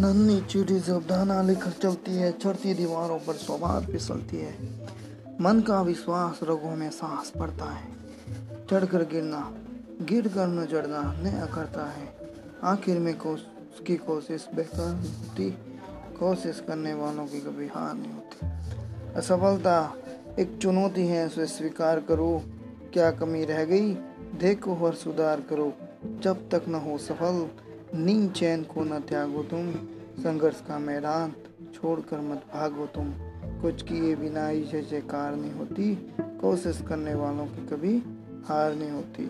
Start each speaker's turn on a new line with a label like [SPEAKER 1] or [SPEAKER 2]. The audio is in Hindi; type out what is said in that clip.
[SPEAKER 1] नन्ही चीटी जब दाना लेकर चलती है चढ़ती दीवारों पर सौभाग फिसलती है। मन का विश्वास रगों में सांस पड़ता है। चढ़कर गिरना गिर कर न चढ़ना नया करता है। आखिर में कोस, उसकी कोशिश बेहतर होती कोशिश करने वालों की कभी हार नहीं होती। असफलता एक चुनौती है उसे स्वीकार करो। क्या कमी रह गई? देखो और सुधार करो। जब तक न हो सफल नींद चैन को न त्यागो तुम, संघर्ष का मैदान छोड़कर मत भागो तुम। कुछ किए बिना ही जय कार नहीं होती, कोशिश करने वालों की कभी हार नहीं होती।